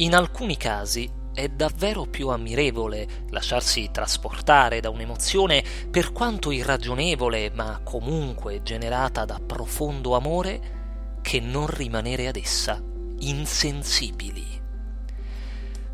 In alcuni casi è davvero più ammirevole lasciarsi trasportare da un'emozione per quanto irragionevole, ma comunque generata da profondo amore, che non rimanere ad essa insensibili.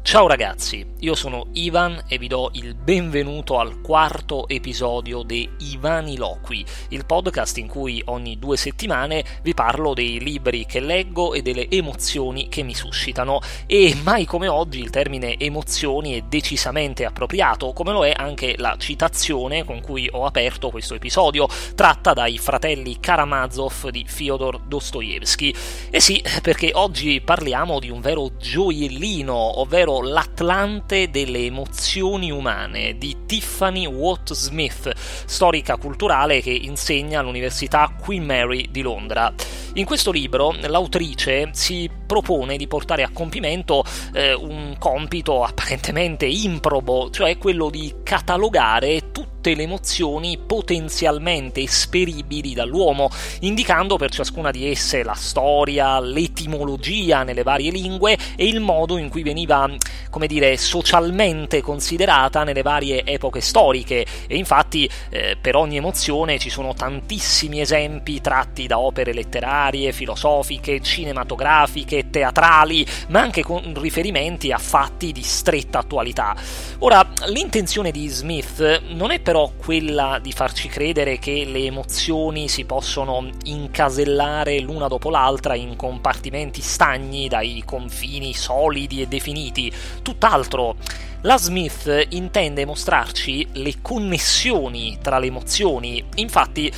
Ciao ragazzi, io sono Ivan e vi do il benvenuto al quarto episodio di Ivani Loqui, il podcast in cui ogni due settimane vi parlo dei libri che leggo e delle emozioni che mi suscitano. E mai come oggi il termine emozioni è decisamente appropriato, come lo è anche la citazione con cui ho aperto questo episodio, tratta dai fratelli Karamazov di Fyodor Dostoevsky. E sì, perché oggi parliamo di un vero gioiellino, ovvero L'Atlante delle emozioni umane di Tiffany Watt Smith, storica culturale che insegna all'Università Queen Mary di Londra. In questo libro l'autrice si propone di portare a compimento eh, un compito apparentemente improbo, cioè quello di catalogare tutte le emozioni potenzialmente esperibili dall'uomo, indicando per ciascuna di esse la storia, l'etimologia nelle varie lingue e il modo in cui veniva, come dire, socialmente considerata nelle varie epoche storiche. E infatti eh, per ogni emozione ci sono tantissimi esempi tratti da opere letterarie, filosofiche, cinematografiche, teatrali, ma anche con riferimenti a fatti di stretta attualità. Ora, l'intenzione di Smith non è però quella di farci credere che le emozioni si possono incasellare l'una dopo l'altra in compartimenti stagni dai confini solidi e definiti. Tutt'altro. La Smith intende mostrarci le connessioni tra le emozioni. Infatti,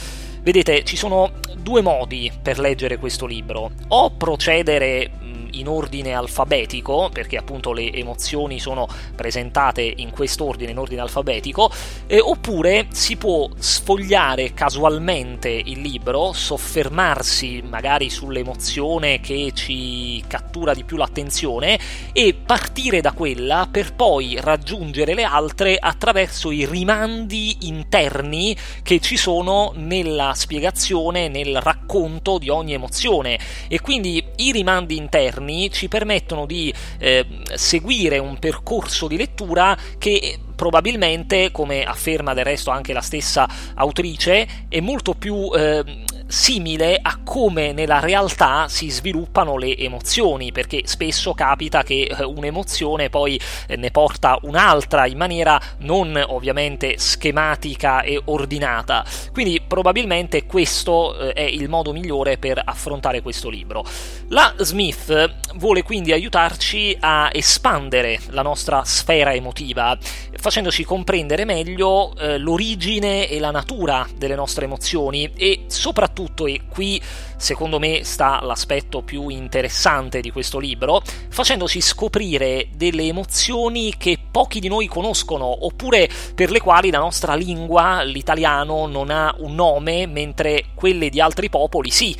vedete, ci sono due modi per leggere questo libro. O procedere in ordine alfabetico, perché appunto le emozioni sono presentate in quest'ordine, in ordine alfabetico, eh, oppure si può sfogliare casualmente il libro, soffermarsi magari sull'emozione che ci cattura di più l'attenzione e partire da quella per poi raggiungere le altre attraverso i rimandi interni che ci sono nella spiegazione, nel racconto di ogni emozione. E quindi i rimandi interni ci permettono di eh, seguire un percorso di lettura che probabilmente, come afferma del resto anche la stessa autrice, è molto più eh, simile a come nella realtà si sviluppano le emozioni, perché spesso capita che eh, un'emozione poi eh, ne porta un'altra in maniera non ovviamente schematica e ordinata. Quindi probabilmente questo eh, è il modo migliore per affrontare questo libro. La Smith vuole quindi aiutarci a espandere la nostra sfera emotiva, facendoci comprendere meglio eh, l'origine e la natura delle nostre emozioni e soprattutto e qui secondo me sta l'aspetto più interessante di questo libro, facendoci scoprire delle emozioni che pochi di noi conoscono, oppure per le quali la nostra lingua, l'italiano, non ha un nome, mentre quelle di altri popoli sì.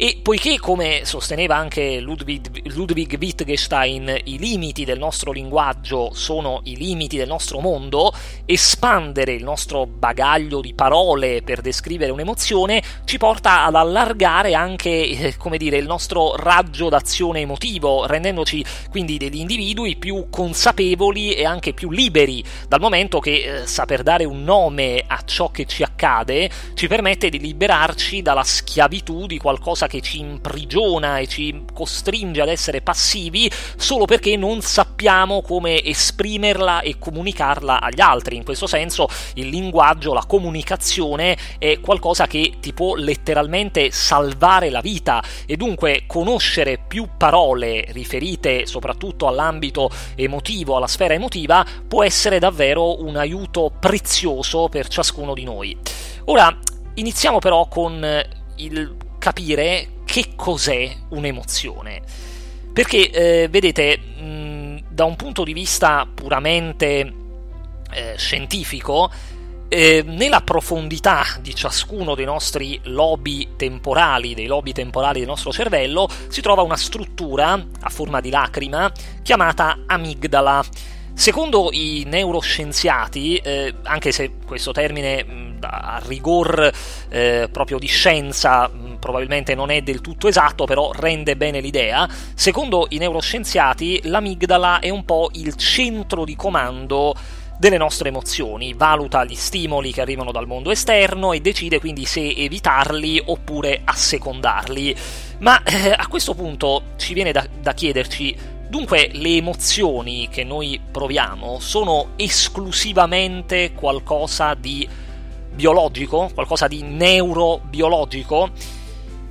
E poiché, come sosteneva anche Ludwig, Ludwig, Wittgenstein, i limiti del nostro linguaggio sono i limiti del nostro mondo, espandere il nostro bagaglio di parole per descrivere un'emozione ci porta ad allargare anche, eh, come dire, il nostro raggio d'azione emotivo, rendendoci quindi degli individui più consapevoli e anche più liberi, dal momento che eh, saper dare un nome a ciò che ci accade ci permette di liberarci dalla schiavitù di qualcosa che ci imprigiona e ci costringe ad essere passivi solo perché non sappiamo come esprimerla e comunicarla agli altri. In questo senso il linguaggio, la comunicazione è qualcosa che ti può letteralmente salvare la vita e dunque conoscere più parole riferite soprattutto all'ambito emotivo, alla sfera emotiva, può essere davvero un aiuto prezioso per ciascuno di noi. Ora, iniziamo però con il capire che cos'è un'emozione. Perché, eh, vedete, mh, da un punto di vista puramente eh, scientifico, eh, nella profondità di ciascuno dei nostri lobi temporali, dei lobi temporali del nostro cervello, si trova una struttura a forma di lacrima chiamata amigdala. Secondo i neuroscienziati, eh, anche se questo termine a rigor eh, proprio di scienza mm, probabilmente non è del tutto esatto, però rende bene l'idea. Secondo i neuroscienziati, l'amigdala è un po' il centro di comando delle nostre emozioni, valuta gli stimoli che arrivano dal mondo esterno e decide quindi se evitarli oppure assecondarli. Ma eh, a questo punto ci viene da, da chiederci Dunque le emozioni che noi proviamo sono esclusivamente qualcosa di biologico, qualcosa di neurobiologico?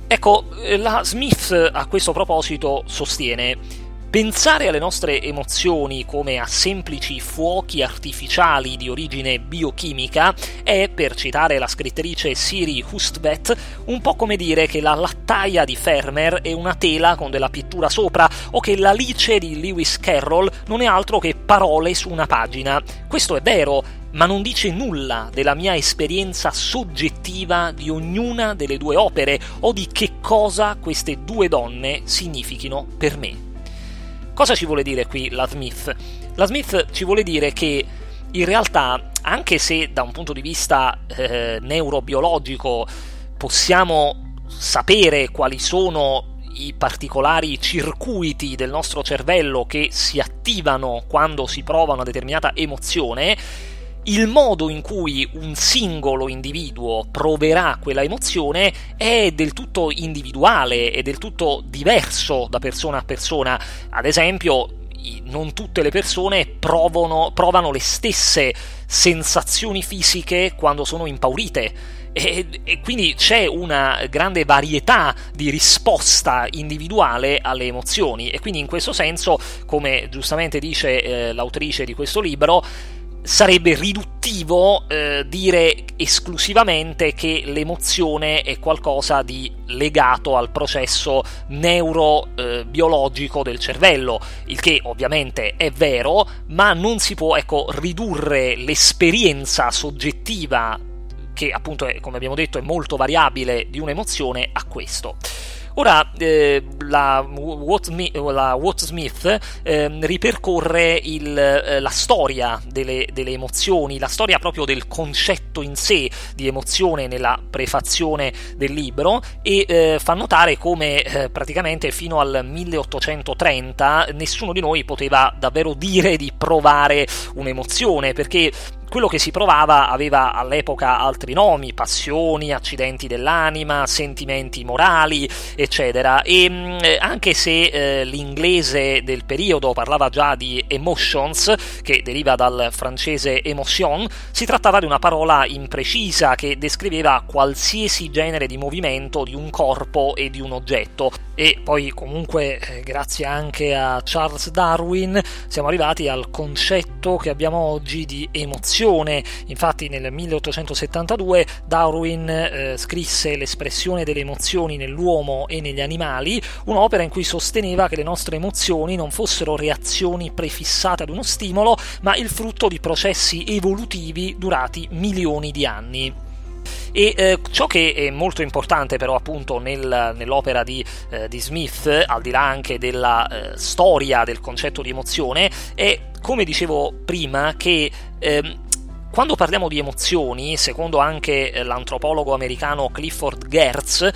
Ecco, eh, la Smith a questo proposito sostiene Pensare alle nostre emozioni come a semplici fuochi artificiali di origine biochimica è, per citare la scrittrice Siri Hustvedt, un po' come dire che la lattaia di Fermer è una tela con della pittura sopra o che l'Alice di Lewis Carroll non è altro che parole su una pagina. Questo è vero, ma non dice nulla della mia esperienza soggettiva di ognuna delle due opere o di che cosa queste due donne significhino per me. Cosa ci vuole dire qui la Smith? La Smith ci vuole dire che in realtà, anche se da un punto di vista eh, neurobiologico possiamo sapere quali sono i particolari circuiti del nostro cervello che si attivano quando si prova una determinata emozione, il modo in cui un singolo individuo proverà quella emozione è del tutto individuale e del tutto diverso da persona a persona. Ad esempio, non tutte le persone provano, provano le stesse sensazioni fisiche quando sono impaurite. E, e, quindi c'è una grande varietà di risposta individuale alle emozioni e quindi in questo senso, come giustamente dice eh, l'autrice di questo libro, sarebbe riduttivo eh, dire esclusivamente che l'emozione è qualcosa di legato al processo neurobiologico eh, del cervello, il che ovviamente è vero, ma non si può ecco, ridurre l'esperienza soggettiva che appunto è, come abbiamo detto è molto variabile di un'emozione a questo. Ora, eh, la, Watt Smith eh, ripercorre il, eh, la storia delle, delle, emozioni, la storia proprio del concetto in sé di emozione nella prefazione del libro e eh, fa notare come eh, praticamente fino al 1830 nessuno di noi poteva davvero dire di provare un'emozione perché quello che si provava aveva all'epoca altri nomi, passioni, accidenti dell'anima, sentimenti morali, eccetera. E mm, anche se eh, l'inglese del periodo parlava già di emotions, che deriva dal francese émotion, si trattava di una parola imprecisa che descriveva qualsiasi genere di movimento di un corpo e di un oggetto. E poi comunque, eh, grazie anche a Charles Darwin, siamo arrivati al concetto che abbiamo oggi di emozione espressione, infatti nel 1872 Darwin eh, scrisse l'espressione delle emozioni nell'uomo e negli animali, un'opera in cui sosteneva che le nostre emozioni non fossero reazioni prefissate ad uno stimolo, ma il frutto di processi evolutivi durati milioni di anni. E eh, ciò che è molto importante però appunto nel, nell'opera di, eh, di, Smith, al di là anche della eh, storia del concetto di emozione, è come dicevo prima che ehm, quando parliamo di emozioni, secondo anche eh, l'antropologo americano Clifford Gertz,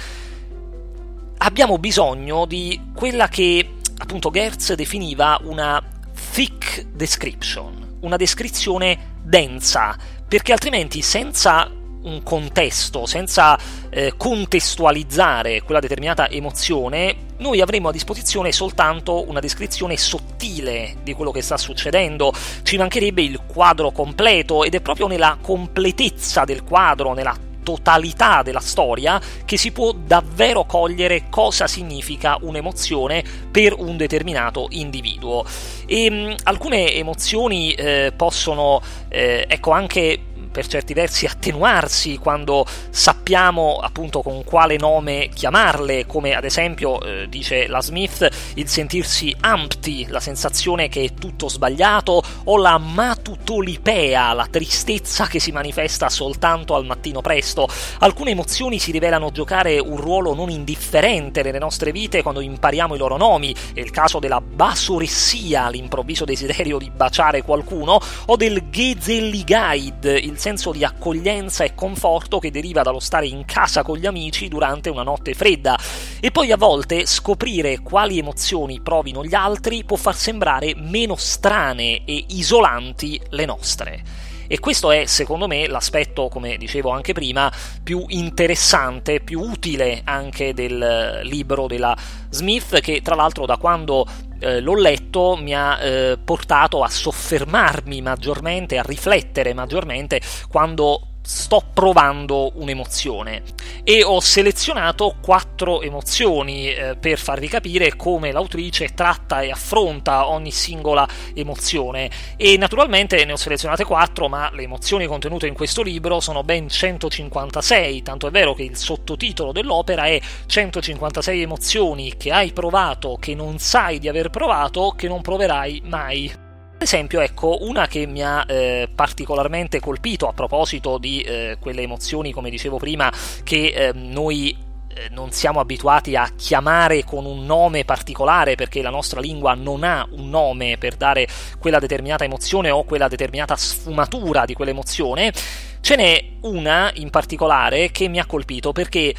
abbiamo bisogno di quella che appunto Gertz definiva una thick description, una descrizione densa, perché altrimenti senza un contesto, senza eh, contestualizzare quella determinata emozione, noi avremo a disposizione soltanto una descrizione sottile di quello che sta succedendo, ci mancherebbe il quadro completo ed è proprio nella completezza del quadro, nella totalità della storia che si può davvero cogliere cosa significa un'emozione per un determinato individuo. E mh, alcune emozioni eh, possono, eh, ecco, anche per certi versi attenuarsi quando sappiamo appunto con quale nome chiamarle, come ad esempio eh, dice la Smith il sentirsi empty, la sensazione che è tutto sbagliato, o la matutolipea, la tristezza che si manifesta soltanto al mattino presto. Alcune emozioni si rivelano giocare un ruolo non indifferente nelle nostre vite quando impariamo i loro nomi, è il caso della basoressia, l'improvviso desiderio di baciare qualcuno, o del Gezelligheid, il senso di accoglienza e conforto che deriva dallo stare in casa con gli amici durante una notte fredda. E poi a volte scoprire quali emozioni provino gli altri può far sembrare meno strane e isolanti le nostre. E questo è, secondo me, l'aspetto, come dicevo anche prima, più interessante, più utile anche del libro della Smith, che tra l'altro da quando eh, l'ho letto mi ha eh, portato a soffermarmi maggiormente, a riflettere maggiormente quando sto provando un'emozione. E ho selezionato quattro emozioni eh, per farvi capire come l'autrice tratta e affronta ogni singola emozione. E naturalmente ne ho selezionate quattro ma le emozioni contenute in questo libro sono ben 156 tanto è vero che il sottotitolo dell'opera è 156 emozioni che hai provato che non sai di aver provato che non proverai mai ad esempio, ecco, una che mi ha eh, particolarmente colpito a proposito di eh, quelle emozioni, come dicevo prima, che eh, noi non siamo abituati a chiamare con un nome particolare perché la nostra lingua non ha un nome per dare quella determinata emozione o quella determinata sfumatura di quell'emozione, ce n'è una in particolare che mi ha colpito perché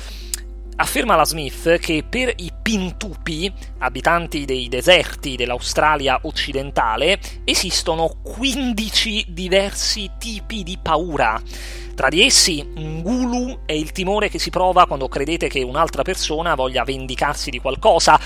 Afferma la Smith che per i Pintupi, abitanti dei deserti dell'Australia occidentale, esistono 15 diversi tipi di paura. Tra di essi, Ngulu è il timore che si prova quando credete che un'altra persona voglia vendicarsi di qualcosa,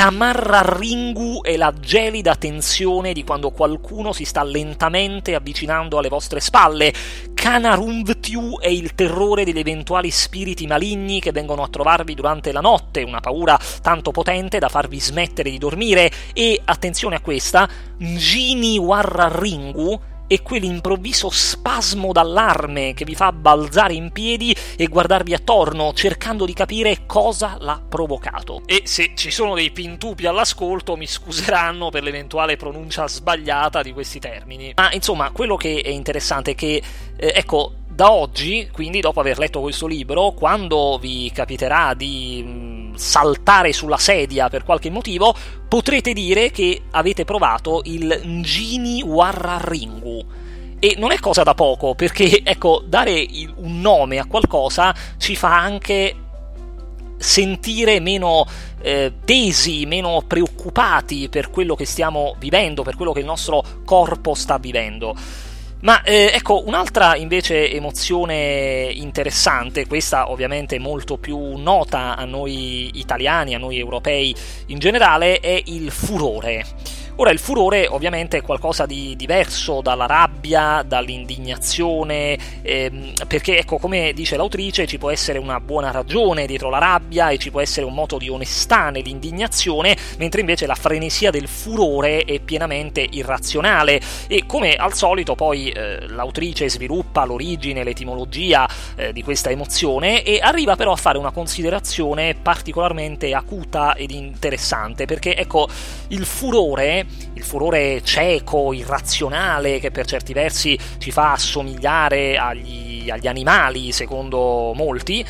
Kamarra-Ringu è la gelida tensione di quando qualcuno si sta lentamente avvicinando alle vostre spalle. Kanarumvtiu è il terrore degli eventuali spiriti maligni che vengono a trovarvi durante la notte, una paura tanto potente da farvi smettere di dormire. E attenzione a questa, Njini Warra-Ringu e quell'improvviso spasmo d'allarme che vi fa balzare in piedi e guardarvi attorno cercando di capire cosa l'ha provocato. E se ci sono dei pintupi all'ascolto mi scuseranno per l'eventuale pronuncia sbagliata di questi termini. Ma insomma, quello che è interessante è che, eh, ecco, da oggi, quindi dopo aver letto questo libro, quando vi capiterà di mm, saltare sulla sedia per qualche motivo, potrete dire che avete provato il Ngini Warraringu. E non è cosa da poco, perché ecco, dare un nome a qualcosa ci fa anche sentire meno eh, tesi, meno preoccupati per quello che stiamo vivendo, per quello che il nostro corpo sta vivendo. Ma eh, ecco, un'altra invece emozione interessante, questa ovviamente molto più nota a noi italiani, a noi europei in generale, è il furore. Ora, il furore ovviamente è qualcosa di diverso dalla rabbia, dall'indignazione, ehm, perché ecco, come dice l'autrice, ci può essere una buona ragione dietro la rabbia e ci può essere un moto di onestà nell'indignazione, mentre invece la frenesia del furore è pienamente irrazionale. E come al solito poi eh, l'autrice sviluppa l'origine, l'etimologia eh, di questa emozione e arriva però a fare una considerazione particolarmente acuta ed interessante, perché ecco, il furore il furore cieco, irrazionale, che per certi versi ci fa assomigliare agli, agli animali, secondo molti,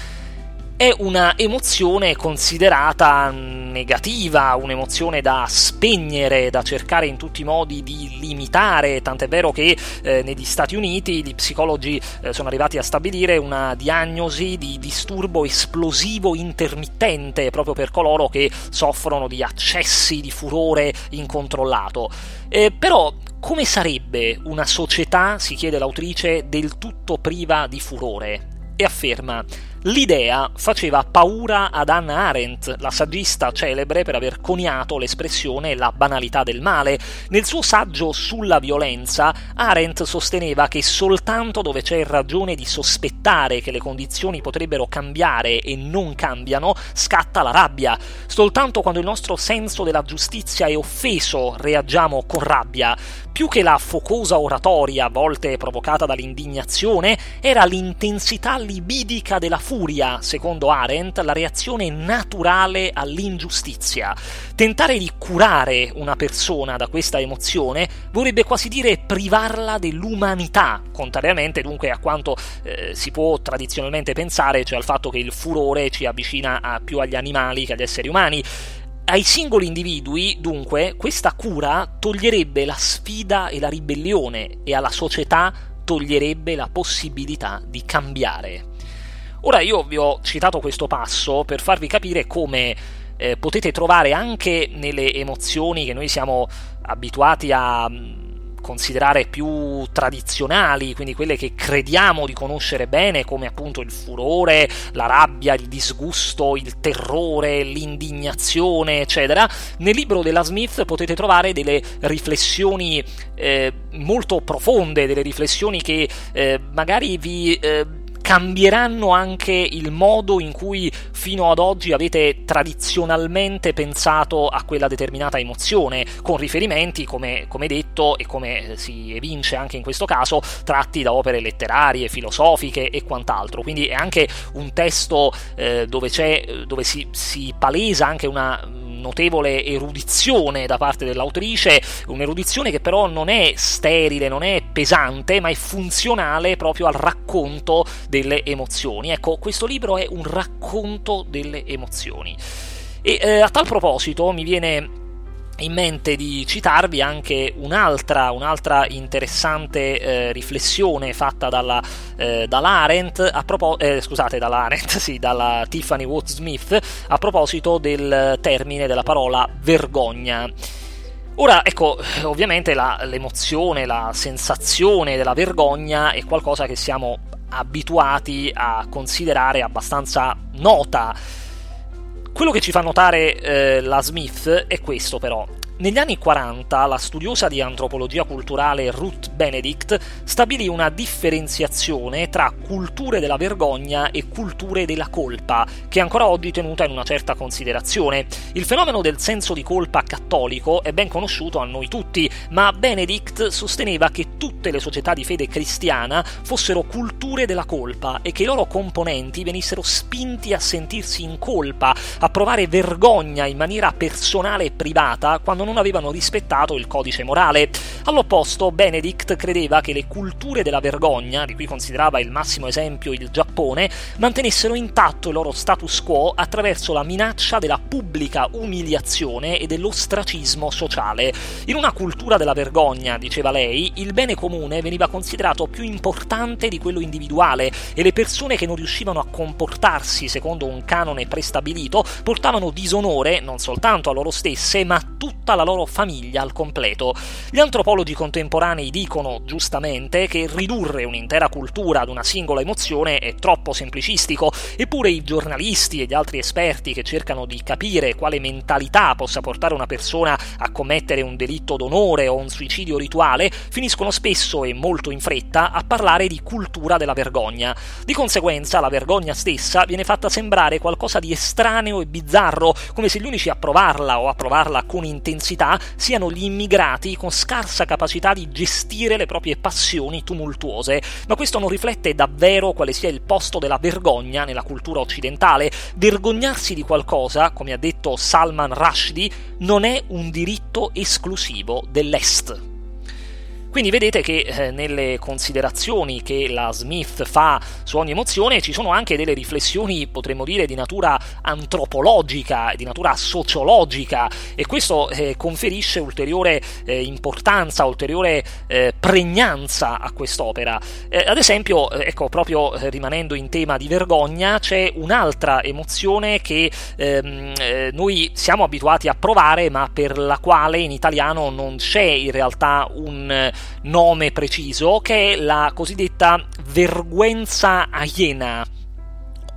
è una emozione considerata negativa, un'emozione da spegnere, da cercare in tutti i modi di limitare, tant'è vero che eh, negli Stati Uniti gli psicologi eh, sono arrivati a stabilire una diagnosi di disturbo esplosivo intermittente proprio per coloro che soffrono di accessi di furore incontrollato. Eh, però come sarebbe una società, si chiede l'autrice, del tutto priva di furore? E afferma L'idea faceva paura ad Hannah Arendt, la saggista celebre per aver coniato l'espressione la banalità del male. Nel suo saggio sulla violenza, Arendt sosteneva che soltanto dove c'è ragione di sospettare che le condizioni potrebbero cambiare e non cambiano, scatta la rabbia. Soltanto quando il nostro senso della giustizia è offeso reagiamo con rabbia. Più che la focosa oratoria, a volte provocata dall'indignazione, era l'intensità libidica della furia, secondo Arendt, la reazione naturale all'ingiustizia. Tentare di curare una persona da questa emozione vorrebbe quasi dire privarla dell'umanità, contrariamente dunque a quanto eh, si può tradizionalmente pensare, cioè al fatto che il furore ci avvicina a, più agli animali che agli esseri umani. Ai singoli individui, dunque, questa cura toglierebbe la sfida e la ribellione e alla società toglierebbe la possibilità di cambiare. Ora io vi ho citato questo passo per farvi capire come eh, potete trovare anche nelle emozioni che noi siamo abituati a considerare più tradizionali, quindi quelle che crediamo di conoscere bene, come appunto il furore, la rabbia, il disgusto, il terrore, l'indignazione, eccetera, nel libro della Smith potete trovare delle riflessioni eh, molto profonde, delle riflessioni che eh, magari vi eh, cambieranno anche il modo in cui fino ad oggi avete tradizionalmente pensato a quella determinata emozione, con riferimenti, come, come detto e come si evince anche in questo caso, tratti da opere letterarie, filosofiche e quant'altro. Quindi è anche un testo eh, dove, dove si, si palesa anche una notevole erudizione da parte dell'autrice, un'erudizione che però non è sterile, non è pesante, ma è funzionale proprio al racconto delle emozioni. Ecco, questo libro è un racconto delle emozioni. E eh, a tal proposito mi viene in mente di citarvi anche un'altra, un'altra interessante eh, riflessione fatta dalla, eh, dall'Arendt, a propo- eh, scusate, dall'Arendt, sì, dalla Tiffany Watt Smith, a proposito del termine della parola vergogna. Ora, ecco, ovviamente la, l'emozione, la sensazione della vergogna è qualcosa che siamo abituati a considerare abbastanza nota quello che ci fa notare eh, la Smith è questo però. Negli anni 40 la studiosa di antropologia culturale Ruth Benedict stabilì una differenziazione tra culture della vergogna e culture della colpa, che è ancora oggi tenuta in una certa considerazione. Il fenomeno del senso di colpa cattolico è ben conosciuto a noi tutti, ma Benedict sosteneva che tutte le società di fede cristiana fossero culture della colpa e che i loro componenti venissero spinti a sentirsi in colpa, a provare vergogna in maniera personale e privata quando non non avevano rispettato il codice morale. All'opposto, Benedict credeva che le culture della vergogna, di cui considerava il massimo esempio il Giappone, mantenessero intatto il loro status quo attraverso la minaccia della pubblica umiliazione e dell'ostracismo sociale. In una cultura della vergogna, diceva lei, il bene comune veniva considerato più importante di quello individuale e le persone che non riuscivano a comportarsi secondo un canone prestabilito portavano disonore non soltanto a loro stesse, ma a tutta la la loro famiglia al completo. Gli antropologi contemporanei dicono, giustamente, che ridurre un'intera cultura ad una singola emozione è troppo semplicistico, eppure i giornalisti e gli altri esperti che cercano di capire quale mentalità possa portare una persona a commettere un delitto d'onore o un suicidio rituale finiscono spesso e molto in fretta a parlare di cultura della vergogna. Di conseguenza la vergogna stessa viene fatta sembrare qualcosa di estraneo e bizzarro, come se gli unici a provarla o a provarla con intensità intensità siano gli immigrati con scarsa capacità di gestire le proprie passioni tumultuose, ma questo non riflette davvero quale sia il posto della vergogna nella cultura occidentale. Vergognarsi di qualcosa, come ha detto Salman Rushdie, non è un diritto esclusivo dell'Est. Quindi vedete che eh, nelle considerazioni che la Smith fa su ogni emozione ci sono anche delle riflessioni, potremmo dire, di natura antropologica, di natura sociologica e questo eh, conferisce ulteriore eh, importanza, ulteriore eh, pregnanza a quest'opera. Eh, ad esempio, eh, ecco, proprio rimanendo in tema di vergogna, c'è un'altra emozione che ehm, noi siamo abituati a provare, ma per la quale in italiano non c'è in realtà un nome preciso, che è la cosiddetta vergüenza aliena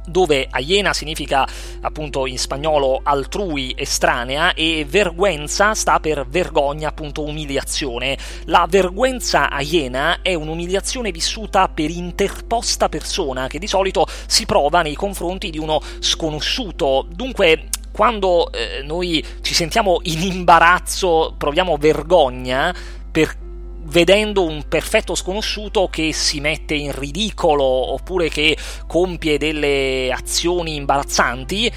dove aliena significa appunto in spagnolo altrui, estranea e vergüenza sta per vergogna, appunto umiliazione. La vergüenza aliena è un'umiliazione vissuta per interposta persona che di solito si prova nei confronti di uno sconosciuto. Dunque quando eh, noi ci sentiamo in imbarazzo, proviamo vergogna per vedendo un perfetto sconosciuto che si mette in ridicolo oppure che compie delle azioni imbarazzanti,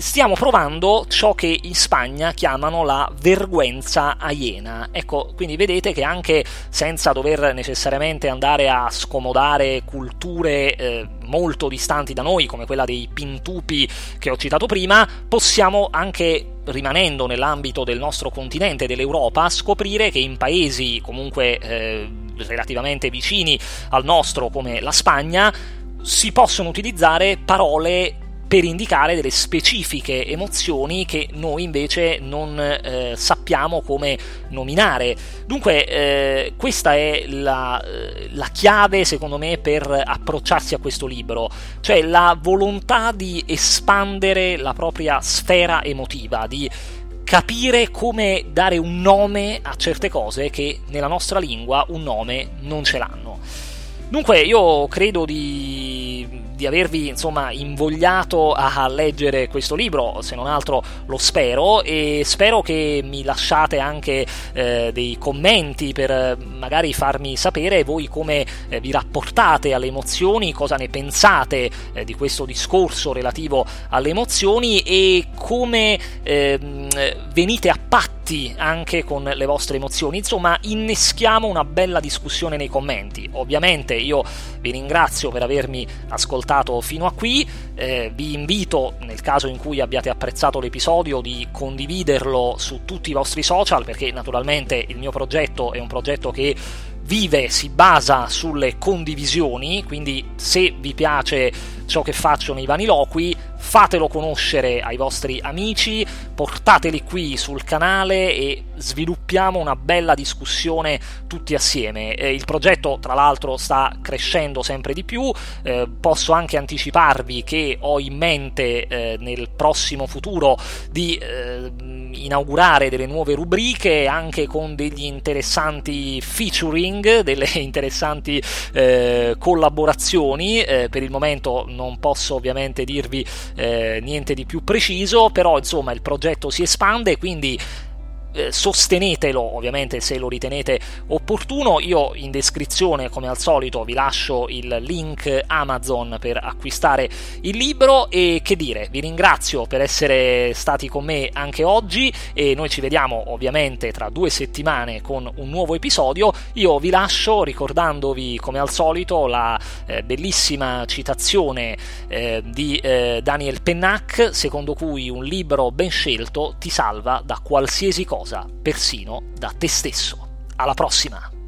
stiamo provando ciò che in Spagna chiamano la vergüenza aliena. Ecco, quindi vedete che anche senza dover necessariamente andare a scomodare culture eh, molto distanti da noi, come quella dei pintupi che ho citato prima, possiamo anche rimanendo nell'ambito del nostro continente, dell'Europa, scoprire che in paesi comunque eh, relativamente vicini al nostro come la Spagna, si possono utilizzare parole per indicare delle specifiche emozioni che noi invece non eh, sappiamo come nominare. Dunque, eh, questa è la, eh, la, chiave, secondo me, per approcciarsi a questo libro, cioè la volontà di espandere la propria sfera emotiva, di capire come dare un nome a certe cose che nella nostra lingua un nome non ce l'hanno. Dunque, io credo di di avervi insomma invogliato a leggere questo libro, se non altro lo spero e spero che mi lasciate anche eh, dei commenti per magari farmi sapere voi come eh, vi rapportate alle emozioni, cosa ne pensate eh, di questo discorso relativo alle emozioni e come ehm, venite a patti anche con le vostre emozioni. Insomma, inneschiamo una bella discussione nei commenti. Ovviamente io vi ringrazio per avermi ascoltato fino a qui, eh, vi invito, nel caso in cui abbiate apprezzato l'episodio, di condividerlo su tutti i vostri social, perché naturalmente il mio progetto è un progetto che vive, si basa sulle condivisioni, quindi se vi piace ciò che faccio nei vaniloqui, fatelo conoscere ai vostri amici, portateli qui sul canale e sviluppiamo una bella discussione tutti assieme. Eh, il progetto, tra l'altro, sta crescendo sempre di più. Eh, posso anche anticiparvi che ho in mente eh, nel prossimo futuro di eh, inaugurare delle nuove rubriche anche con degli interessanti featuring, delle interessanti eh, collaborazioni. Eh, per il momento non posso ovviamente dirvi niente di più preciso, però insomma il progetto si espande, quindi eh, sostenetelo ovviamente se lo ritenete opportuno. Io in descrizione come al solito vi lascio il link Amazon per acquistare il libro. E che dire vi ringrazio per essere stati con me anche oggi. E noi ci vediamo ovviamente tra due settimane con un nuovo episodio. Io vi lascio ricordandovi come al solito la eh, bellissima citazione eh, di eh, Daniel Pennac secondo cui un libro ben scelto ti salva da qualsiasi cosa cosa, persino da te stesso. Alla prossima!